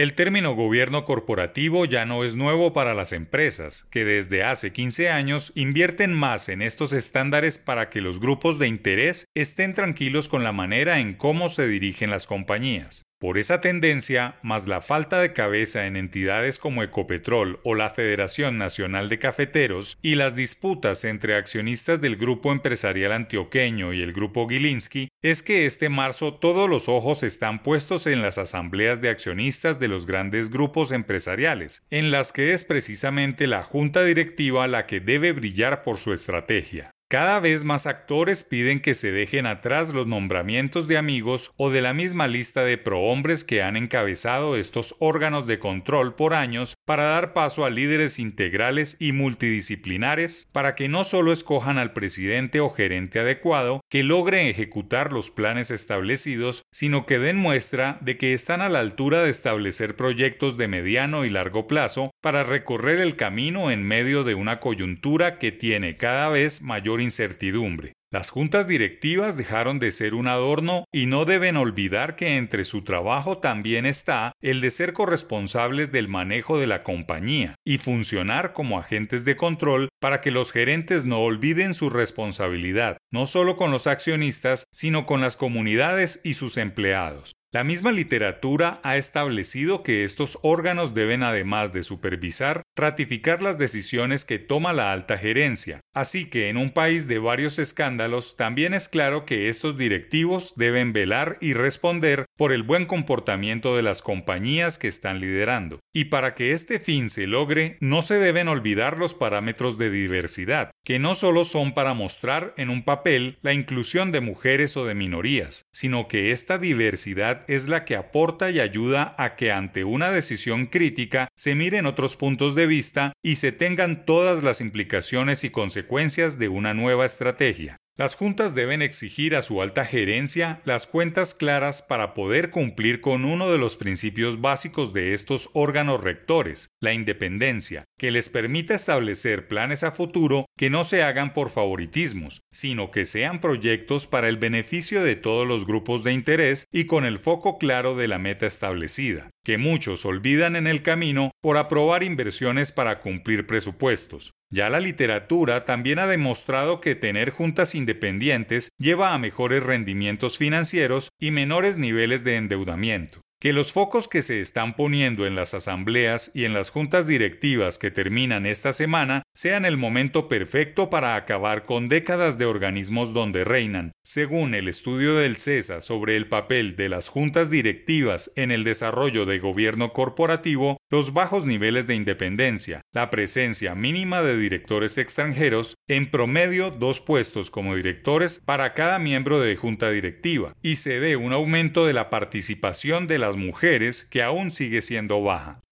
El término gobierno corporativo ya no es nuevo para las empresas, que desde hace 15 años invierten más en estos estándares para que los grupos de interés estén tranquilos con la manera en cómo se dirigen las compañías. Por esa tendencia, más la falta de cabeza en entidades como Ecopetrol o la Federación Nacional de Cafeteros y las disputas entre accionistas del grupo empresarial antioqueño y el grupo Gilinski, es que este marzo todos los ojos están puestos en las asambleas de accionistas de los grandes grupos empresariales, en las que es precisamente la junta directiva la que debe brillar por su estrategia. Cada vez más actores piden que se dejen atrás los nombramientos de amigos o de la misma lista de prohombres que han encabezado estos órganos de control por años para dar paso a líderes integrales y multidisciplinares para que no solo escojan al presidente o gerente adecuado que logre ejecutar los planes establecidos, sino que den muestra de que están a la altura de establecer proyectos de mediano y largo plazo para recorrer el camino en medio de una coyuntura que tiene cada vez mayor incertidumbre. Las juntas directivas dejaron de ser un adorno y no deben olvidar que entre su trabajo también está el de ser corresponsables del manejo de la compañía y funcionar como agentes de control para que los gerentes no olviden su responsabilidad, no solo con los accionistas, sino con las comunidades y sus empleados. La misma literatura ha establecido que estos órganos deben, además de supervisar, ratificar las decisiones que toma la alta gerencia. Así que en un país de varios escándalos, también es claro que estos directivos deben velar y responder por el buen comportamiento de las compañías que están liderando. Y para que este fin se logre, no se deben olvidar los parámetros de diversidad, que no solo son para mostrar en un papel la inclusión de mujeres o de minorías, sino que esta diversidad es la que aporta y ayuda a que ante una decisión crítica se miren otros puntos de vista y se tengan todas las implicaciones y consecuencias de una nueva estrategia. Las juntas deben exigir a su alta gerencia las cuentas claras para poder cumplir con uno de los principios básicos de estos órganos rectores, la independencia, que les permita establecer planes a futuro que no se hagan por favoritismos, sino que sean proyectos para el beneficio de todos los grupos de interés y con el foco claro de la meta establecida, que muchos olvidan en el camino por aprobar inversiones para cumplir presupuestos. Ya la literatura también ha demostrado que tener juntas independientes lleva a mejores rendimientos financieros y menores niveles de endeudamiento. Que los focos que se están poniendo en las asambleas y en las juntas directivas que terminan esta semana sean el momento perfecto para acabar con décadas de organismos donde reinan, según el estudio del CESA sobre el papel de las juntas directivas en el desarrollo de gobierno corporativo, los bajos niveles de independencia, la presencia mínima de directores extranjeros, en promedio dos puestos como directores para cada miembro de junta directiva, y se ve un aumento de la participación de la mujeres que aún sigue siendo baja.